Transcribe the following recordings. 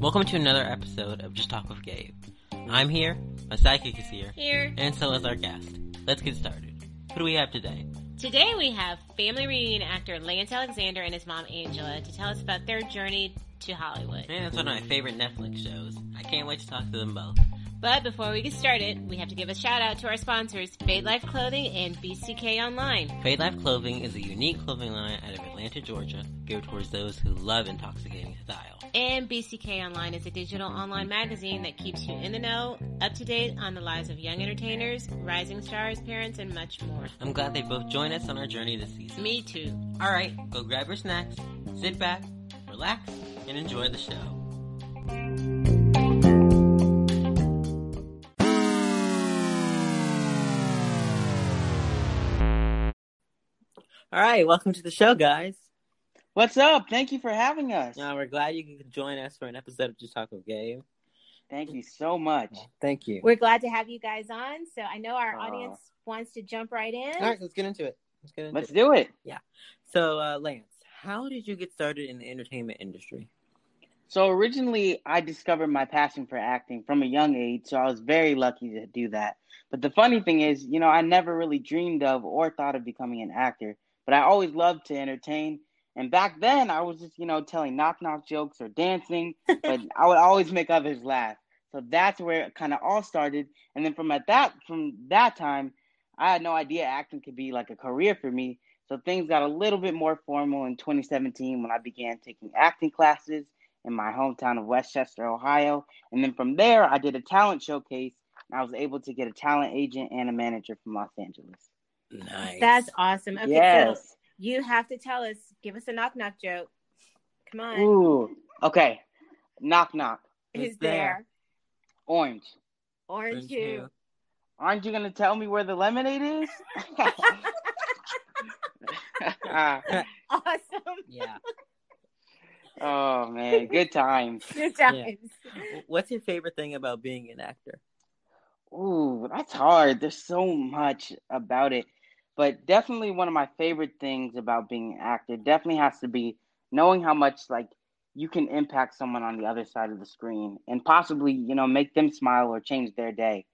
Welcome to another episode of Just Talk with Gabe. I'm here, my psychic is here, Here. and so is our guest. Let's get started. Who do we have today? Today we have family reunion actor Lance Alexander and his mom Angela to tell us about their journey to Hollywood. Man, it's one of my favorite Netflix shows. I can't wait to talk to them both. But before we get started, we have to give a shout out to our sponsors, Fade Life Clothing and BCK Online. Fade Life Clothing is a unique clothing line out of Atlanta, Georgia, geared towards those who love intoxicating style. And BCK Online is a digital online magazine that keeps you in the know, up to date on the lives of young entertainers, rising stars, parents, and much more. I'm glad they both joined us on our journey this season. Me too. Alright, go grab your snacks, sit back, relax, and enjoy the show. Alright, welcome to the show, guys. What's up? Thank you for having us. Uh, we're glad you could join us for an episode of Just Talk with Gabe. Thank you so much. Thank you. We're glad to have you guys on. So I know our Aw. audience wants to jump right in. Alright, let's get into it. Let's get into Let's it. do it. Yeah. So, uh, Lance, how did you get started in the entertainment industry? So originally, I discovered my passion for acting from a young age, so I was very lucky to do that. But the funny thing is, you know, I never really dreamed of or thought of becoming an actor, but I always loved to entertain. And back then, I was just, you know, telling knock knock jokes or dancing, but I would always make others laugh. So that's where it kind of all started. And then from at that from that time, I had no idea acting could be like a career for me. So things got a little bit more formal in 2017 when I began taking acting classes in my hometown of Westchester, Ohio. And then from there, I did a talent showcase and I was able to get a talent agent and a manager from Los Angeles. Nice. That's awesome. Okay, so yes. you have to tell us, give us a knock knock joke. Come on. Ooh. Okay. Knock knock. Who's Who's there? there? Orange. Orange Orange who? who? Aren't you gonna tell me where the lemonade is? Awesome. Yeah. oh man, good times. Good times. What's your favorite thing about being an actor? Ooh, that's hard. There's so much about it. But definitely one of my favorite things about being an actor definitely has to be knowing how much like you can impact someone on the other side of the screen and possibly, you know, make them smile or change their day.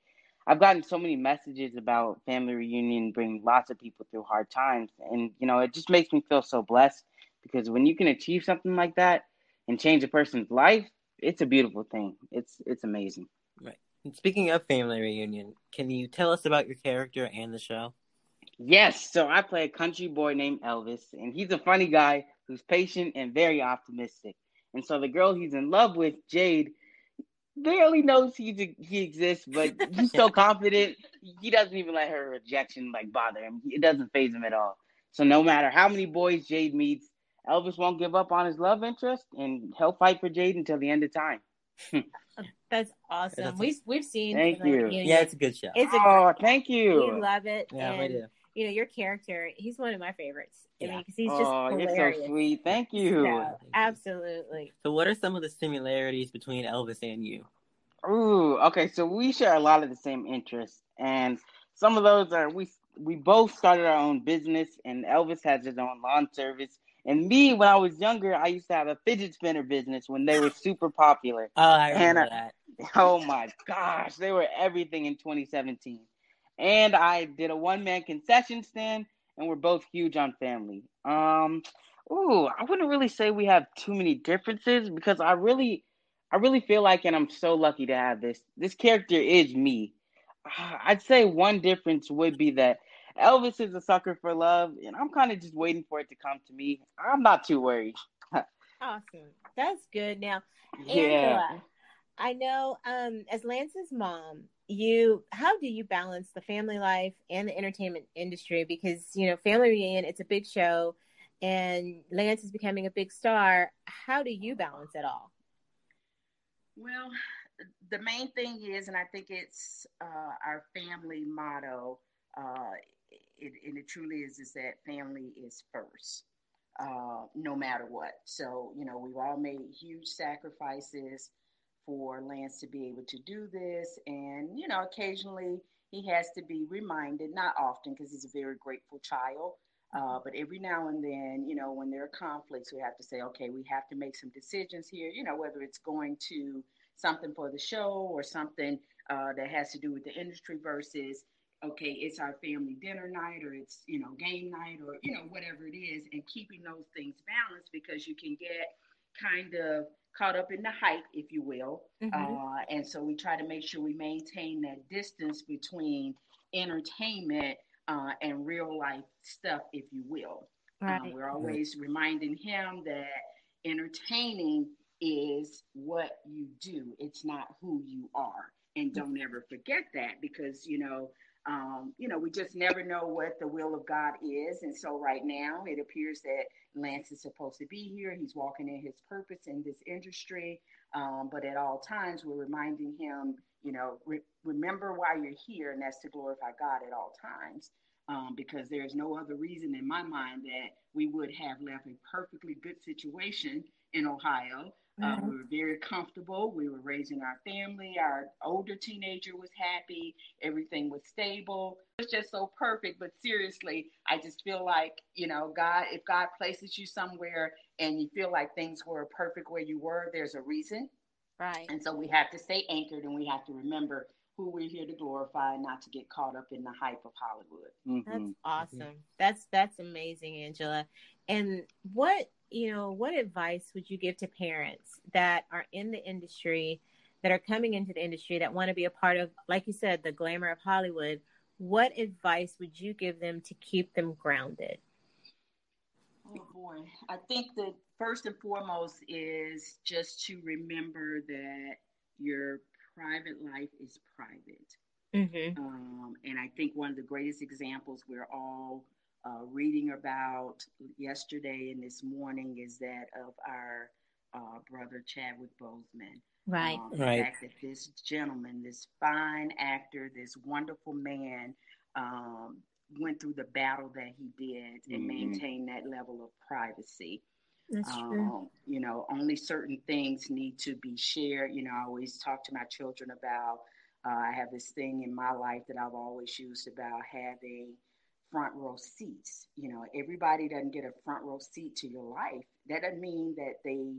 I've gotten so many messages about family reunion bringing lots of people through hard times and you know, it just makes me feel so blessed because when you can achieve something like that and change a person's life, it's a beautiful thing. It's it's amazing. Right. And speaking of family reunion, can you tell us about your character and the show? Yes, so I play a country boy named Elvis, and he's a funny guy who's patient and very optimistic. And so the girl he's in love with, Jade, barely knows he he exists, but he's so confident he doesn't even let her rejection like bother him. It doesn't phase him at all. So no matter how many boys Jade meets, Elvis won't give up on his love interest, and he'll fight for Jade until the end of time. That's awesome. That's we've we've seen. Thank you. Reunion. Yeah, it's a good show. It's a Oh, thank you. we love it. yeah, and, we do. You know your character. He's one of my favorites. I Yeah. mean, because he's just Oh, you're so sweet. Thank you. So, absolutely. So, what are some of the similarities between Elvis and you? Ooh, okay. So we share a lot of the same interests, and some of those are we we both started our own business, and Elvis has his own lawn service, and me when I was younger, I used to have a fidget spinner business when they were super popular. Oh, I remember Hannah. Uh, that. Oh my gosh, they were everything in 2017. And I did a one man concession stand, and we're both huge on family. Um, ooh, I wouldn't really say we have too many differences because I really, I really feel like, and I'm so lucky to have this. This character is me. Ah, I'd say one difference would be that Elvis is a sucker for love, and I'm kind of just waiting for it to come to me. I'm not too worried. Awesome. That's good. Now, Yeah. Angela, I know um as Lance's mom, you how do you balance the family life and the entertainment industry? Because you know family reunion it's a big show and Lance is becoming a big star. How do you balance it all? Well, the main thing is, and I think it's uh, our family motto, uh, it, and it truly is, is that family is first, uh, no matter what. So, you know, we've all made huge sacrifices for Lance to be able to do this. And, you know, occasionally he has to be reminded, not often because he's a very grateful child, Uh, but every now and then, you know, when there are conflicts, we have to say, okay, we have to make some decisions here, you know, whether it's going to something for the show or something uh, that has to do with the industry versus, okay, it's our family dinner night or it's, you know, game night or, you know, whatever it is, and keeping those things balanced because you can get kind of caught up in the hype, if you will. Mm-hmm. Uh, and so we try to make sure we maintain that distance between entertainment uh, and real life stuff, if you will. Uh, right. we're always reminding him that entertaining is what you do, it's not who you are. And don't ever forget that because, you know, um, you know, we just never know what the will of God is. And so right now it appears that Lance is supposed to be here. He's walking in his purpose in this industry. Um, but at all times, we're reminding him, you know, re- remember why you're here, and that's to glorify God at all times. Um, because there's no other reason in my mind that we would have left a perfectly good situation in Ohio Mm-hmm. we were very comfortable. We were raising our family. Our older teenager was happy. Everything was stable. It was just so perfect. But seriously, I just feel like, you know, God, if God places you somewhere and you feel like things were perfect where you were, there's a reason. Right. And so we have to stay anchored and we have to remember who we're here to glorify, not to get caught up in the hype of Hollywood. Mm-hmm. That's awesome. Mm-hmm. That's that's amazing, Angela. And what you know, what advice would you give to parents that are in the industry, that are coming into the industry, that want to be a part of, like you said, the glamour of Hollywood? What advice would you give them to keep them grounded? Oh boy, I think that first and foremost is just to remember that your private life is private. Mm-hmm. Um, and I think one of the greatest examples we're all uh, reading about yesterday and this morning is that of our uh, brother Chadwick Boseman. Right. Um, the right. fact that this gentleman, this fine actor, this wonderful man, um, went through the battle that he did and mm-hmm. maintained that level of privacy. That's true. Um, you know, only certain things need to be shared. You know, I always talk to my children about. Uh, I have this thing in my life that I've always used about having front row seats. You know, everybody doesn't get a front row seat to your life. That doesn't mean that they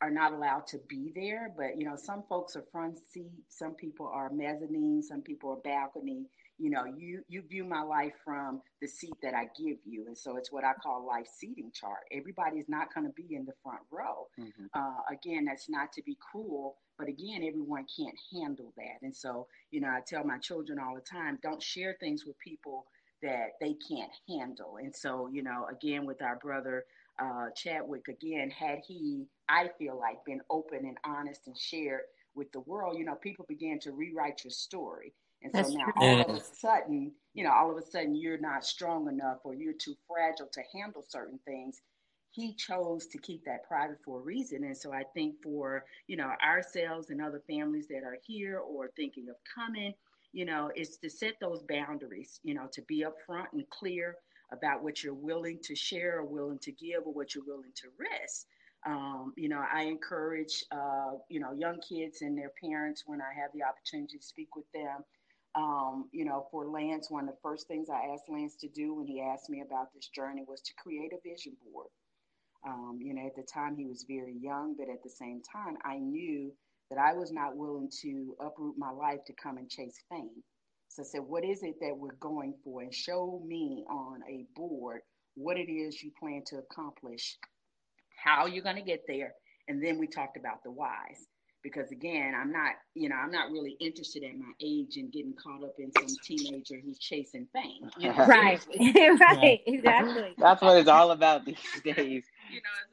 are not allowed to be there, but you know, some folks are front seat, some people are mezzanine, some people are balcony. You know, you you view my life from the seat that I give you, and so it's what I call life seating chart. Everybody's not going to be in the front row. Mm-hmm. Uh, again, that's not to be cruel, but again, everyone can't handle that. And so, you know, I tell my children all the time, don't share things with people that they can't handle. And so, you know, again, with our brother uh, Chadwick, again, had he, I feel like, been open and honest and shared with the world, you know, people began to rewrite your story. And so That's now true. all of a sudden, you know, all of a sudden you're not strong enough or you're too fragile to handle certain things. He chose to keep that private for a reason. And so I think for, you know, ourselves and other families that are here or thinking of coming, you know, is to set those boundaries, you know, to be upfront and clear about what you're willing to share or willing to give or what you're willing to risk. Um, you know, I encourage, uh, you know, young kids and their parents when I have the opportunity to speak with them. Um, you know, for Lance, one of the first things I asked Lance to do when he asked me about this journey was to create a vision board. Um, you know, at the time he was very young, but at the same time, I knew that I was not willing to uproot my life to come and chase fame. So I said, what is it that we're going for? And show me on a board what it is you plan to accomplish, how you're going to get there. And then we talked about the whys. Because again, I'm not, you know, I'm not really interested at my age in getting caught up in some teenager who's chasing fame. You know? Right, right, exactly. That's what it's all about these days. You know,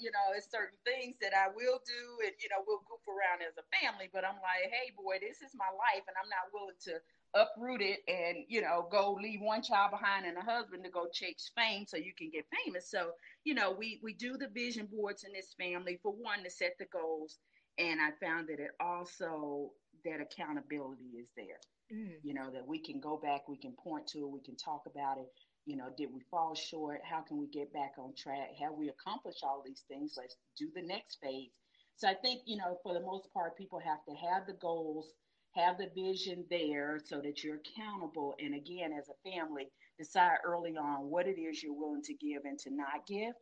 you know, it's certain things that I will do, and you know, we'll goof around as a family. But I'm like, hey, boy, this is my life, and I'm not willing to uproot it and you know go leave one child behind and a husband to go chase fame so you can get famous. So you know, we we do the vision boards in this family for one to set the goals, and I found that it also that accountability is there. Mm. You know that we can go back, we can point to it, we can talk about it, you know, did we fall short? How can we get back on track? Have we accomplished all these things? Let's do the next phase. So I think, you know, for the most part, people have to have the goals, have the vision there so that you're accountable. And again, as a family, decide early on what it is you're willing to give and to not give.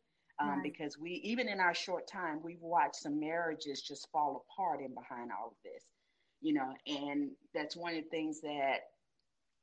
Um, right. Because we, even in our short time, we've watched some marriages just fall apart in behind all of this, you know, and that's one of the things that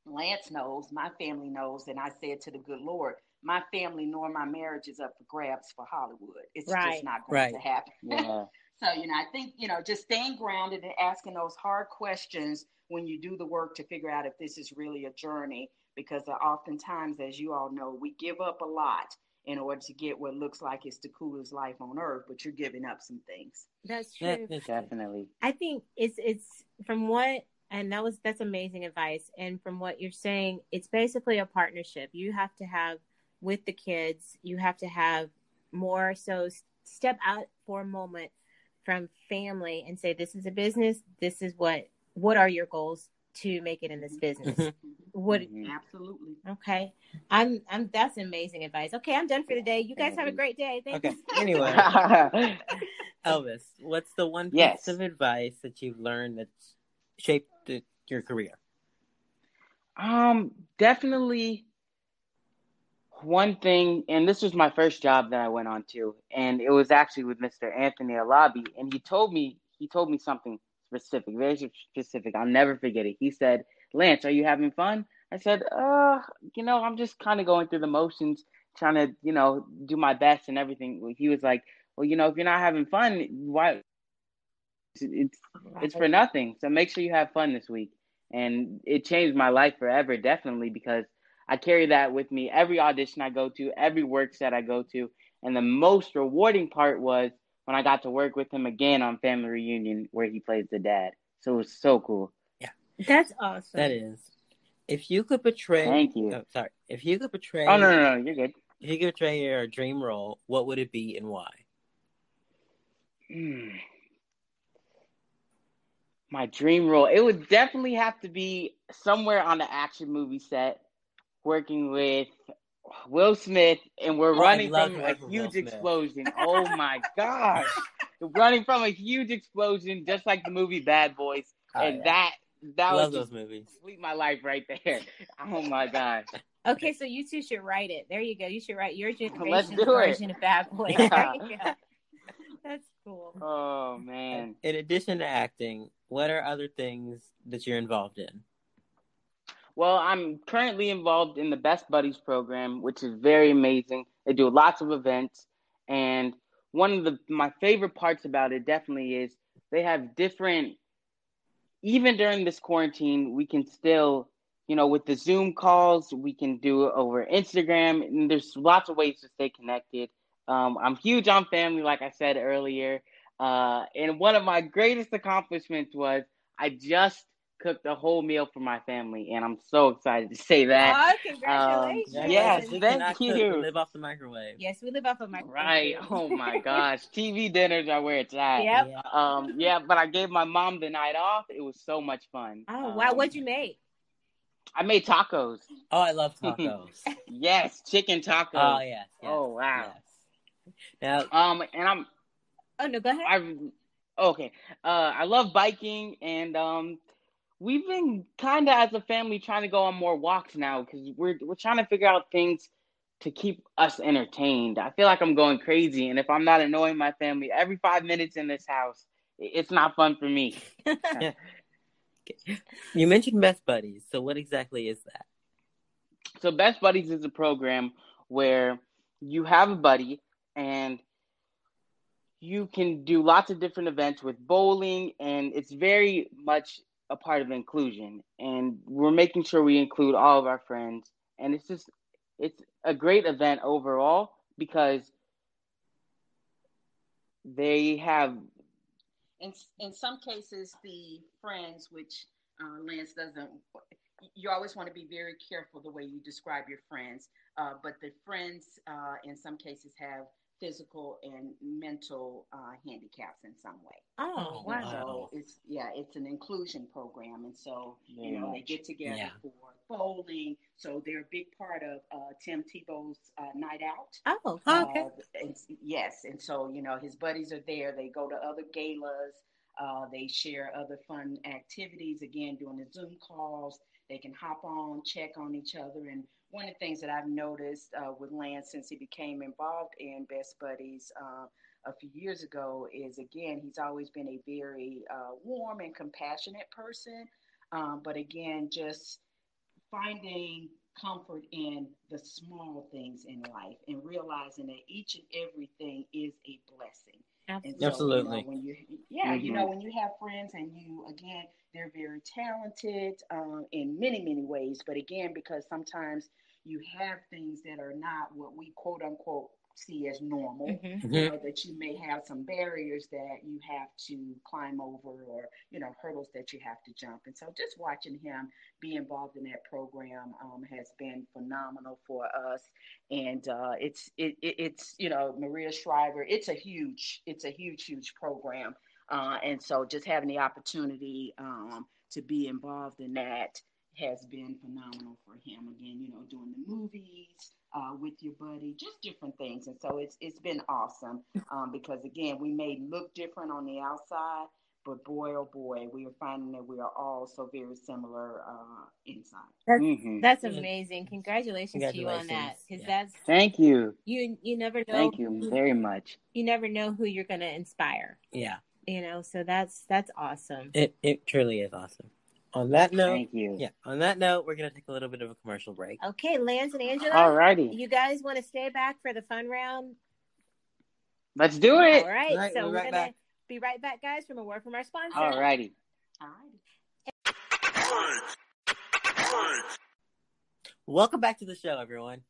Lance knows, my family knows, and I said to the good Lord, my family nor my marriage is up for grabs for Hollywood. It's right. just not going right. to happen. Yeah. so, you know, I think, you know, just staying grounded and asking those hard questions when you do the work to figure out if this is really a journey, because oftentimes, as you all know, we give up a lot in order to get what looks like it's the coolest life on earth, but you're giving up some things. That's true. definitely. I think it's it's from what and that was that's amazing advice. And from what you're saying, it's basically a partnership. You have to have with the kids, you have to have more so step out for a moment from family and say this is a business, this is what what are your goals to make it in this business. Mm-hmm. what mm-hmm. absolutely. Okay. I'm I'm that's amazing advice. Okay, I'm done for the day. You guys have a great day. Thank okay. You. Anyway. Elvis, what's the one piece yes. of advice that you've learned that's shaped the, your career? Um, definitely one thing, and this was my first job that I went on to, and it was actually with Mr. Anthony Alabi, and he told me he told me something specific, very specific. I'll never forget it. He said, "Lance, are you having fun?" I said, "Uh, you know, I'm just kind of going through the motions, trying to, you know, do my best and everything." He was like, "Well, you know, if you're not having fun, why? It's it's for nothing. So make sure you have fun this week." And it changed my life forever, definitely, because I carry that with me every audition I go to, every work set I go to. And the most rewarding part was when I got to work with him again on Family Reunion, where he plays the dad. So it was so cool. Yeah, that's awesome. That is. If you could portray, thank you. Oh, sorry, if you could portray. Oh no, no, no, you're good. If you could portray your dream role, what would it be and why? Hmm. My dream role, it would definitely have to be somewhere on the action movie set working with Will Smith, and we're oh, running from a huge explosion. oh my gosh, running from a huge explosion, just like the movie Bad Boys, oh, and yeah. that that love was those movies. Complete my life right there. Oh my gosh. Okay, so you two should write it. There you go. You should write your generation version it. of Bad Boys. Yeah. That's cool. Oh man. In addition to acting, what are other things that you're involved in? Well, I'm currently involved in the Best Buddies program, which is very amazing. They do lots of events, and one of the my favorite parts about it definitely is they have different. Even during this quarantine, we can still, you know, with the Zoom calls, we can do it over Instagram, and there's lots of ways to stay connected. Um, I'm huge on family, like I said earlier, uh, and one of my greatest accomplishments was I just cooked a whole meal for my family, and I'm so excited to say that. Oh, congratulations! Um, yes, thank you. We live off the microwave. Yes, we live off the microwave. Right. Oh my gosh, TV dinners are where it's at. Yep. Yeah. Um. Yeah, but I gave my mom the night off. It was so much fun. Oh um, wow! What'd you make? I made tacos. Oh, I love tacos. yes, chicken tacos. Oh yes. yes oh wow. Yes. Now, um, and I'm. Oh no, go ahead. I okay. Uh, I love biking, and um, we've been kind of as a family trying to go on more walks now because we're we're trying to figure out things to keep us entertained. I feel like I'm going crazy, and if I'm not annoying my family every five minutes in this house, it's not fun for me. you mentioned Best Buddies, so what exactly is that? So Best Buddies is a program where you have a buddy and you can do lots of different events with bowling and it's very much a part of inclusion. And we're making sure we include all of our friends. And it's just it's a great event overall because they have in in some cases the friends which uh, Lance doesn't you always want to be very careful the way you describe your friends. Uh, but the friends uh, in some cases have physical and mental uh, handicaps in some way. Oh, wow. So it's yeah, it's an inclusion program, and so yeah. you know they get together yeah. for bowling. So they're a big part of uh, Tim Tebow's uh, night out. Oh, okay. Uh, and, yes, and so you know his buddies are there. They go to other galas. Uh, they share other fun activities. Again, doing the Zoom calls. They can hop on, check on each other, and one of the things that I've noticed uh, with Lance since he became involved in Best Buddies uh, a few years ago is again, he's always been a very uh, warm and compassionate person. Um, but again, just finding comfort in the small things in life and realizing that each and everything is a blessing. Absolutely. So, Absolutely. You know, when you, yeah, mm-hmm. you know, when you have friends and you, again, they're very talented um, in many, many ways. But again, because sometimes you have things that are not what we quote unquote see as normal, mm-hmm. you know, that you may have some barriers that you have to climb over or, you know, hurdles that you have to jump. And so just watching him be involved in that program um, has been phenomenal for us. And uh, it's, it, it, it's, you know, Maria Shriver, it's a huge, it's a huge, huge program. Uh, and so just having the opportunity um, to be involved in that has been phenomenal for him. Again, you know, doing the movies uh, with your buddy, just different things, and so it's it's been awesome um, because again, we may look different on the outside, but boy oh boy, we are finding that we are all so very similar uh, inside. That's, mm-hmm. that's amazing. Congratulations, Congratulations, to you on that, because yeah. that's thank you. You you never know. Thank you who, very much. You never know who you're going to inspire. Yeah. You know, so that's that's awesome. It it truly is awesome. On that note, thank you. Yeah. On that note, we're gonna take a little bit of a commercial break. Okay, Lance and Angela. Alrighty. You guys want to stay back for the fun round? Let's do it. All right. All right so we're, right gonna be right back, guys, from a word from our sponsor. Alrighty. Welcome back to the show, everyone.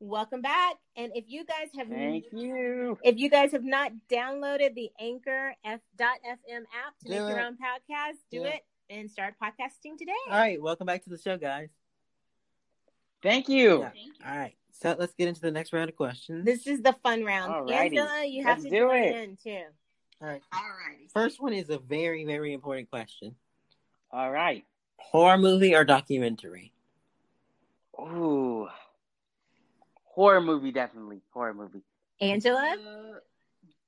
Welcome back. And if you guys have Thank you. If you guys have not downloaded the Anchor F.FM app to do make it. your own podcast, do, do it. it and start podcasting today. All right, welcome back to the show, guys. Thank you. Yeah. Thank you. All right, so let's get into the next round of questions. This is the fun round. Alrighty. Angela, you have let's to do it in too. All right. All right. First one is a very, very important question. All right. Horror movie or documentary? Ooh. Horror movie, definitely. Horror movie. Angela? Uh,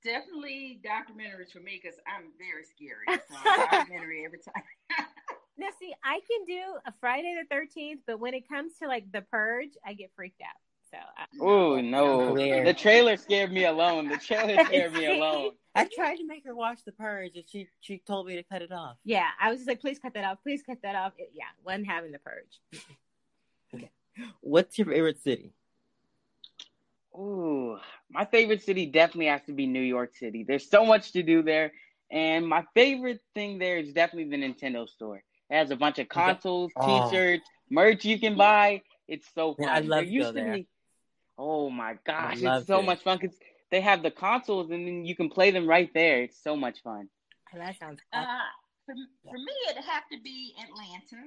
definitely documentaries for me because I'm very scary. So documentary every time. now, see, I can do a Friday the 13th, but when it comes to like The Purge, I get freaked out. So. Oh no! The trailer scared me alone. The trailer scared me alone. I tried to make her watch The Purge, and she she told me to cut it off. Yeah, I was just like, please cut that off. Please cut that off. It, yeah, wasn't having The Purge. okay. What's your favorite city? Ooh, my favorite city definitely has to be New York City. There's so much to do there, and my favorite thing there is definitely the Nintendo store. It has a bunch of consoles, oh. T-shirts, merch you can buy. It's so fun. Yeah, I love there used to there. be. Oh my gosh, it's so it. much fun because they have the consoles and then you can play them right there. It's so much fun. Oh, that sounds. Fun. Uh, for, for me, it'd have to be Atlanta.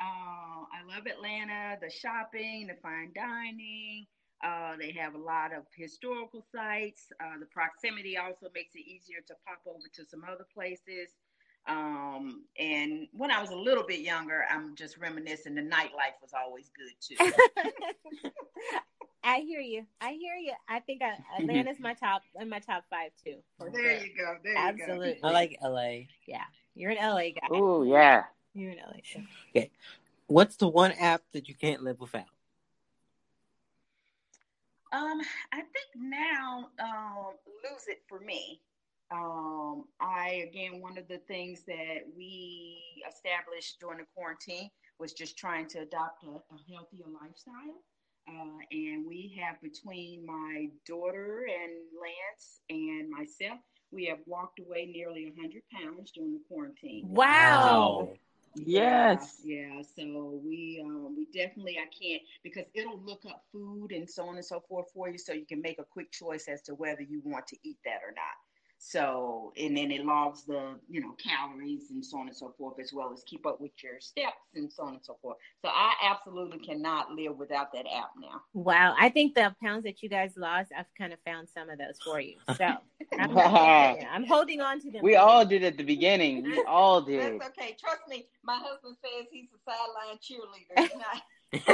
Uh, I love Atlanta. The shopping, the fine dining. Uh, they have a lot of historical sites. Uh, the proximity also makes it easier to pop over to some other places. Um, and when I was a little bit younger, I'm just reminiscing. The nightlife was always good too. I hear you. I hear you. I think I, Atlanta's my top in my top five too. There sure. you go. There Absolutely. You go. I like LA. Yeah, you're an LA guy. Oh yeah. You're an LA. Okay. What's the one app that you can't live without? Um, I think now um, Lose It for me. Um, I again, one of the things that we established during the quarantine was just trying to adopt a, a healthier lifestyle. Uh, and we have between my daughter and Lance and myself, we have walked away nearly 100 pounds during the quarantine. Wow. Yes. Yeah, yeah. So we um, we definitely I can't because it'll look up food and so on and so forth for you, so you can make a quick choice as to whether you want to eat that or not. So, and then it logs the, you know, calories and so on and so forth, as well as keep up with your steps and so on and so forth. So I absolutely cannot live without that app now. Wow. I think the pounds that you guys lost, I've kind of found some of those for you. So I'm, I'm holding on to them. We all did at the beginning. We all did. That's okay. Trust me. My husband says he's a sideline cheerleader. He's not.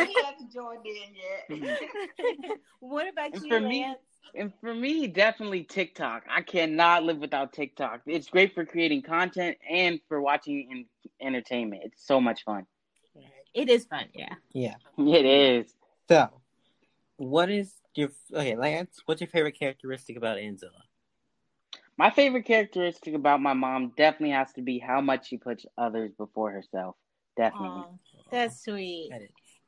he hasn't joined in yet. what about and you, Lance? me? And for me, definitely TikTok. I cannot live without TikTok. It's great for creating content and for watching in entertainment. It's so much fun. It is fun, yeah. Yeah. It is. So, what is your okay, Lance? What's your favorite characteristic about Angela? My favorite characteristic about my mom definitely has to be how much she puts others before herself. Definitely. Oh, that's sweet. That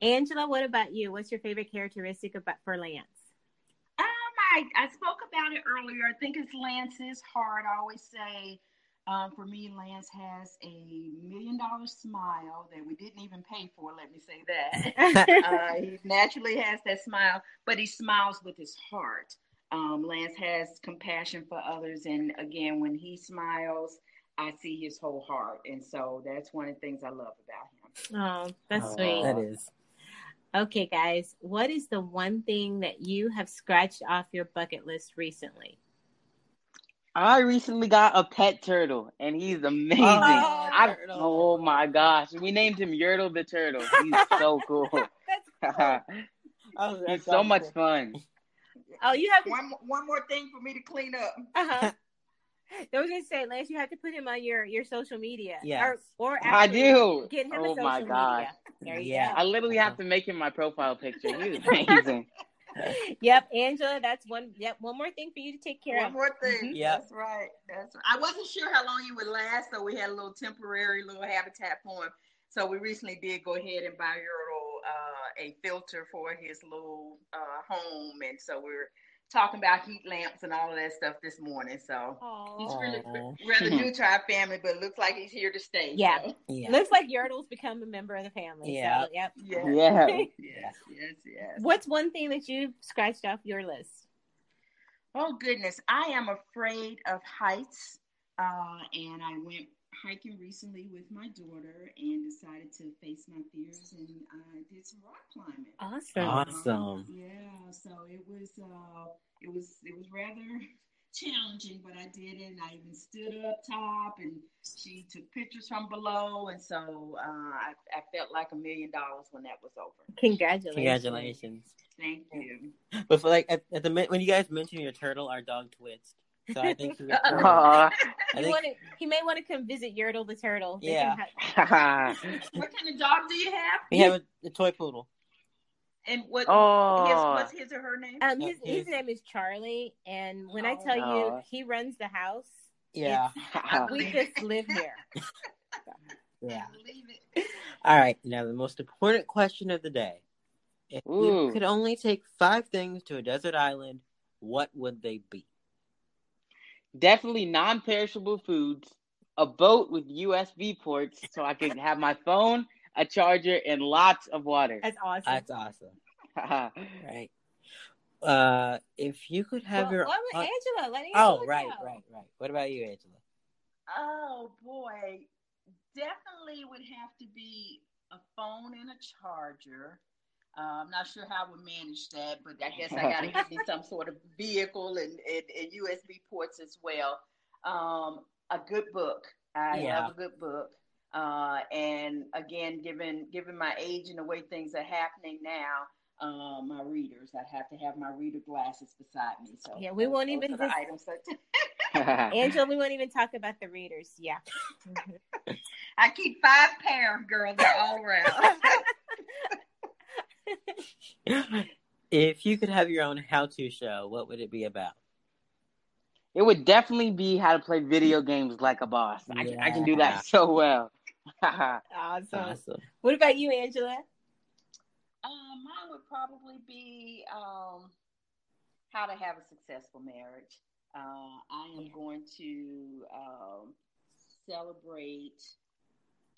Angela, what about you? What's your favorite characteristic about for Lance? I, I spoke about it earlier. I think it's Lance's heart. I always say, um, for me, Lance has a million dollar smile that we didn't even pay for. Let me say that. uh, he naturally has that smile, but he smiles with his heart. Um, Lance has compassion for others, and again, when he smiles, I see his whole heart, and so that's one of the things I love about him. Oh, that's sweet. That is. Okay, guys, what is the one thing that you have scratched off your bucket list recently? I recently got a pet turtle, and he's amazing. Oh, I, oh my gosh, we named him Yertle the turtle. He's so cool. That's cool. oh, he's so much fun. Oh, you have one one more thing for me to clean up. Uh-huh. I was gonna say, Lance, you have to put him on your your social media. Yeah. Or, or I do. Get him oh a social my god. There you yeah. Go. I literally have to make him my profile picture. He's amazing. yep, Angela, that's one. Yep, one more thing for you to take care one of. One more thing. Mm-hmm. Yep. That's right. That's right. I wasn't sure how long you would last, so we had a little temporary little habitat for him. So we recently did go ahead and buy Yertle uh, a filter for his little uh, home, and so we're talking about heat lamps and all of that stuff this morning. So Aww. he's really rather new to our family, but looks like he's here to stay. Yeah. So. yeah. Looks like Yertle's become a member of the family. Yeah. So, yep. Yeah. Yeah. yes, yes, yes. What's one thing that you've scratched off your list? Oh goodness. I am afraid of heights. Uh, and I went hiking recently with my daughter and decided to face my fears and I did some rock climbing. Awesome. Awesome. yeah, so it was uh it was it was rather challenging, but I did it and I even stood up top and she took pictures from below and so uh, I, I felt like a million dollars when that was over. Congratulations. Congratulations. Thank you. But for like at, at the when you guys mentioned your turtle, our dog twitched. So I think he, he, think... Wanna, he may want to come visit Yertle the turtle. They yeah. Have... what kind of dog do you have? We have a, a toy poodle. And what? Oh. His, what's his or her name? Um, his, his name is Charlie, and when oh, I tell no. you he runs the house, yeah, we just live here. yeah. All right. Now the most important question of the day: If Ooh. you could only take five things to a desert island, what would they be? Definitely non-perishable foods, a boat with USB ports so I can have my phone, a charger, and lots of water. That's awesome. That's awesome. right. Uh, if you could have well, your what uh, Angela? Let Angela oh, right, go. right, right. What about you, Angela? Oh boy, definitely would have to be a phone and a charger. Uh, I'm not sure how we manage that, but I guess I got to get me some sort of vehicle and, and, and USB ports as well. Um, a good book. I yeah. love a good book. Uh, and again, given given my age and the way things are happening now, um, my readers, I have to have my reader glasses beside me. So yeah, we won't even just... items Angela, we won't even talk about the readers. Yeah, I keep five pair, girl. They're all around if you could have your own how-to show, what would it be about? It would definitely be how to play video games like a boss. I, can, I can do that so well. awesome. awesome. What about you, Angela? Um, mine would probably be um, how to have a successful marriage. Uh, I am going to um, celebrate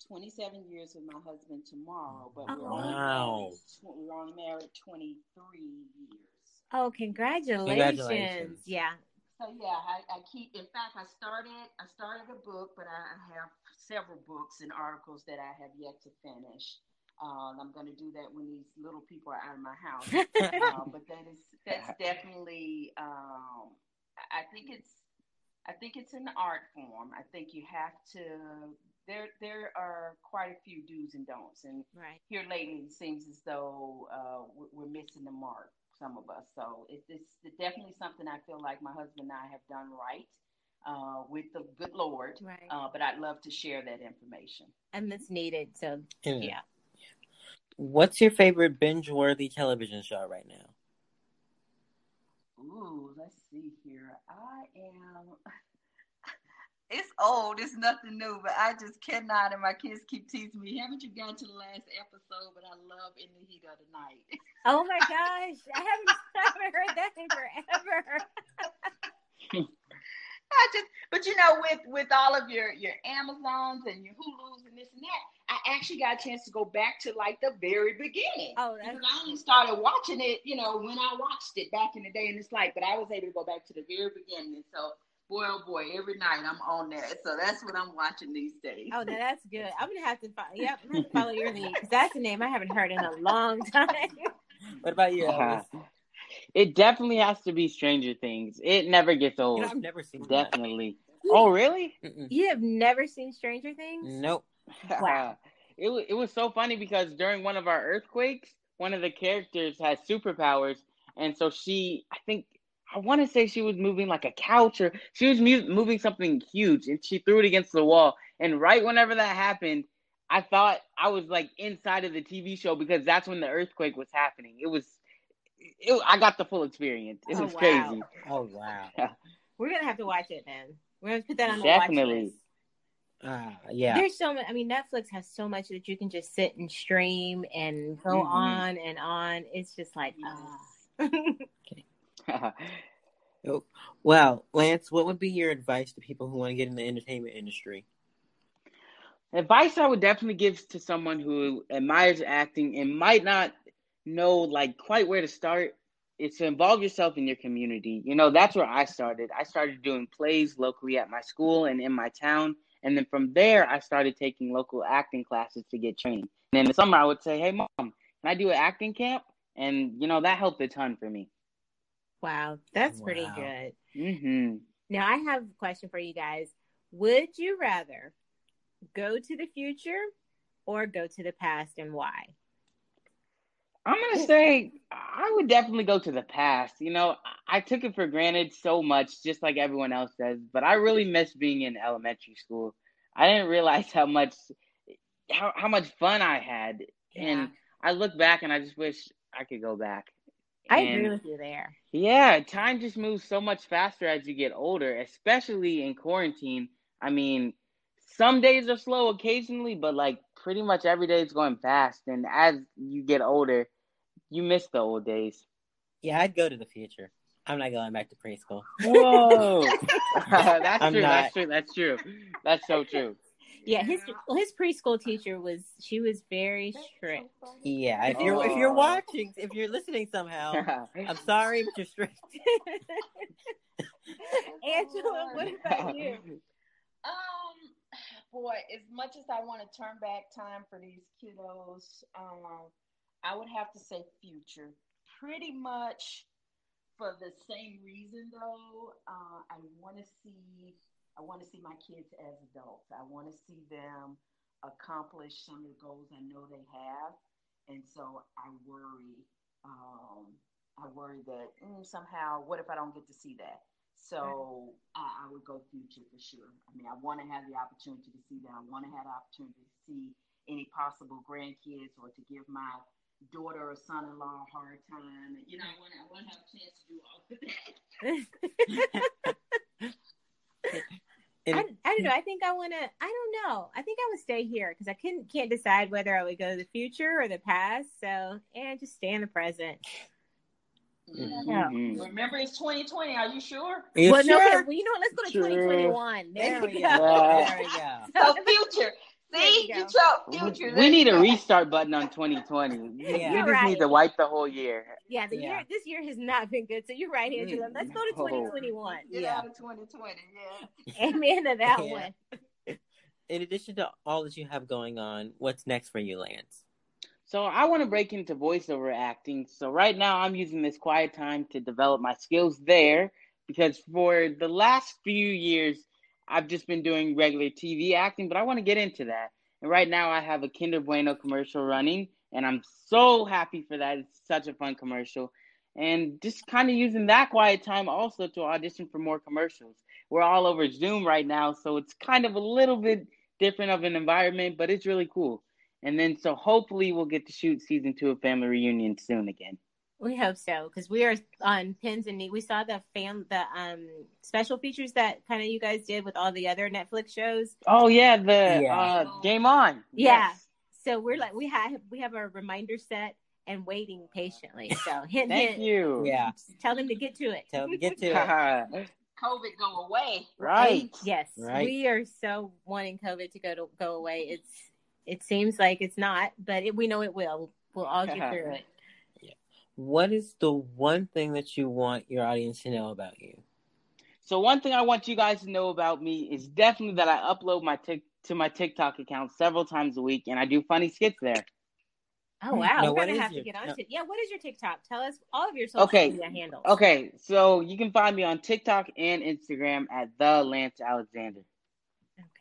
27 years with my husband tomorrow, but we're, wow. only, we're only married 23 years. Oh, congratulations. congratulations. Yeah. So yeah, I, I, keep. In fact, I started. I started a book, but I have several books and articles that I have yet to finish. Um, I'm going to do that when these little people are out of my house. uh, but that is that's definitely. Um, I think it's. I think it's an art form. I think you have to there there are quite a few do's and don'ts, and right. here lately it seems as though uh, we're missing the mark. Some of us, so it's, it's definitely something I feel like my husband and I have done right uh, with the good Lord. Right. Uh, but I'd love to share that information. And that's needed. So yeah. yeah. What's your favorite binge-worthy television show right now? Ooh, let's see here. I am. It's old. It's nothing new, but I just cannot. And my kids keep teasing me. Haven't you gotten to the last episode? But I love In the Heat of the Night. Oh my gosh, I haven't, I haven't heard that in forever. I just, but you know, with with all of your your Amazons and your Hulu's and this and that, I actually got a chance to go back to like the very beginning. Oh, that's because I only started watching it, you know, when I watched it back in the day, and it's like, but I was able to go back to the very beginning. And so, boy, oh boy, every night I'm on that. So that's what I'm watching these days. Oh, no, that's good. I'm gonna have to follow. Yep, I'm gonna follow your lead because that's a name I haven't heard in a long time. What about you? Uh-huh. Elvis? It definitely has to be Stranger Things. It never gets old. You know, I've never seen that. definitely. Oh, really? Mm-mm. you have never seen Stranger Things? Nope. Wow. it was it was so funny because during one of our earthquakes, one of the characters had superpowers, and so she, I think, I want to say she was moving like a couch or she was mu- moving something huge, and she threw it against the wall. And right whenever that happened, I thought I was like inside of the TV show because that's when the earthquake was happening. It was, it, I got the full experience. It Oh, was wow. crazy. Oh wow. We're gonna have to watch it then. We're gonna put that on the Definitely. watch list. Ah, yeah. There's so much. I mean, Netflix has so much that you can just sit and stream and go Mhm. on and on. It's just like, Well, Lance, what would be your advice to people who want to get in the entertainment industry? Advice I would definitely give to someone who admires acting and might not know like quite where to start is to involve yourself in your community. You know, that's where I started. I started doing plays locally at my school and in my town. And then from there, I started taking local acting classes to get trained. And in the summer, I would say, Hey, mom, can I do an acting camp? And, you know, that helped a ton for me. Wow, that's pretty Wow. good. hmm Now, I have a question for you guys. Would you rather go to the future or go to the past, and why? I'm gonna say I would definitely go to the past. You know, I I took it for granted so much, just like everyone else does. But I really miss being in elementary school. I didn't realize how much how how much fun I had, and I look back and I just wish I could go back. I And- agree with you there. Yeah, time just moves so much faster as you get older, especially in quarantine. I mean, some days are slow occasionally, but like pretty much every day is going fast. And as you get older, you miss the old days. Yeah, I'd go to the future. I'm not going back to preschool. Whoa, that's I'm true. not. That's true. That's true. That's so true. Yeah, his well, his preschool teacher was she was very strict. Yeah, if you're if you're Oh. watching, if you're listening somehow, I'm sorry, but you're strict. Angela, what about you? Um, boy, as much as I want to turn back time for these kiddos, um, I would have to say future. Pretty much for the same reason, though. Uh, I want to see, I want to see my kids as adults. I want to see them accomplish some of the goals I know they have, and so I worry. Um, I worry that mm, somehow, what if I don't get to see that? So I, I would go future for sure. I mean, I want to have the opportunity to see that. I want to have the opportunity to see any possible grandkids or to give my daughter or son-in-law a hard time. You know, I want to, I want to have a chance to do all of that. And- I, I don't know. I think I want to. I don't know. I think I would stay here because I couldn't can't decide whether I would go to the future or the past. So and just stay in the present. Yeah. Mhm. Remember, it's 2020. Are you sure? you well, no, okay, well, you know what? Let's go to Sure. 2021. There we go. Yeah. There we go. So future. There See, you you chose future. We need a restart button on 2020. We Yeah. we just right. need to wipe the whole year. Yeah, the Yeah. year this year has not been good. So you're right, Angela. Mm-hmm. Let's go to 2021. Get Yeah. out of 2020. Yeah. Amen to that Yeah. one. In addition to all that you have going on, what's next for you, Lance? So I want to break into voiceover acting. So right now I'm using this quiet time to develop my skills there because for the last few years I've just been doing regular TV acting, but I want to get into that. And right now I have a Kinder Bueno commercial running and I'm so happy for that. It's such a fun commercial. And just kind of using that quiet time also to audition for more commercials. We're all over Zoom right now, so it's kind of a little bit different of an environment, but it's really cool. and then so hopefully we'll get to shoot season two of Family Reunion soon again. We hope so because we are on pins and needles. We saw the fam the um special features that kind of you guys did with all the other Netflix shows. Oh yeah, the yeah. Uh, Game On. Yeah. Yes. So we're like we have we have a reminder set and waiting patiently. So hint Thank hint. you. Yeah. Tell them to get to it. Tell them to get to it. COVID go away. Right. Yes. Right. We are so wanting COVID to go to go away. It's it seems like it's not, but it, we know it will. We'll all get through it what is the one thing that you want your audience to know about you? So one thing I want you guys to know about me is definitely that I upload my tic- to my TikTok account several times a week, and I do funny skits there. Oh wow! No, We're gonna have your, to get on no. to yeah. What is your TikTok? Tell us all of your social okay. media handles. Okay, so you can find me on TikTok and Instagram at the Lance Alexander.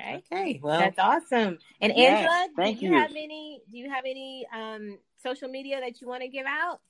Okay. Okay. Well, that's awesome. And yes, Angela, thank do you, you have any? Do you have any um, social media that you want to give out?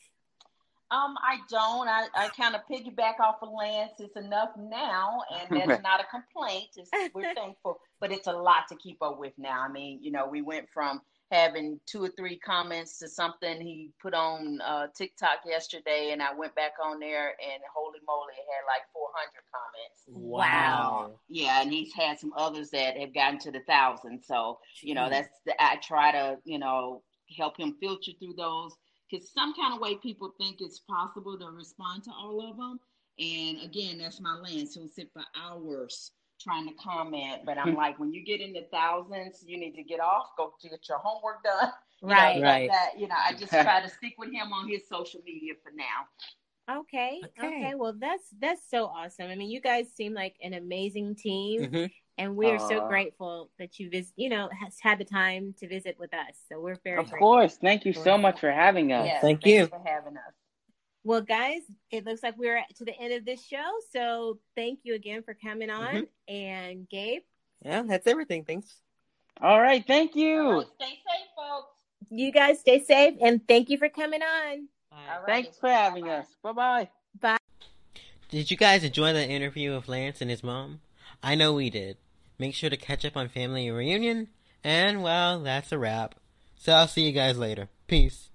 Um, I don't. I, I kind of piggyback off of Lance. It's enough now, and that's not a complaint. It's, we're thankful, but it's a lot to keep up with now. I mean, you know, we went from having two or three comments to something he put on uh, TikTok yesterday, and I went back on there, and holy moly, it had like 400 comments. Wow. Yeah, and he's had some others that have gotten to the thousand. So, you know, that's the, I try to, you know, help him filter through those because some kind of way people think it's possible to respond to all of them. And again, that's my lens. He'll sit for hours trying to comment, but I'm hmm. like, when you get in the thousands, you need to get off, go get your homework done. Right, know, right. That, you know, I just try to stick with him on his social media for now. Okay, okay. Okay. Well, that's that's so awesome. I mean, you guys seem like an amazing team, mm-hmm. and we are uh, so grateful that you visit you know has had the time to visit with us so we're very of grateful. course. Thank you so much for having us. Yes, thank you for having us. Well guys it looks like we're to the end of this show so thank you again for coming on. Mm-hmm. and gabe? Yeah that's everything. Thanks. All right thank you. Right, stay safe folks. You guys stay safe and thank you for coming on thanks for having Bye-bye. us bye-bye bye did you guys enjoy the interview with lance and his mom i know we did Make sure to catch up on Family Reunion. And, well, that's a wrap. So I'll see you guys later. Peace.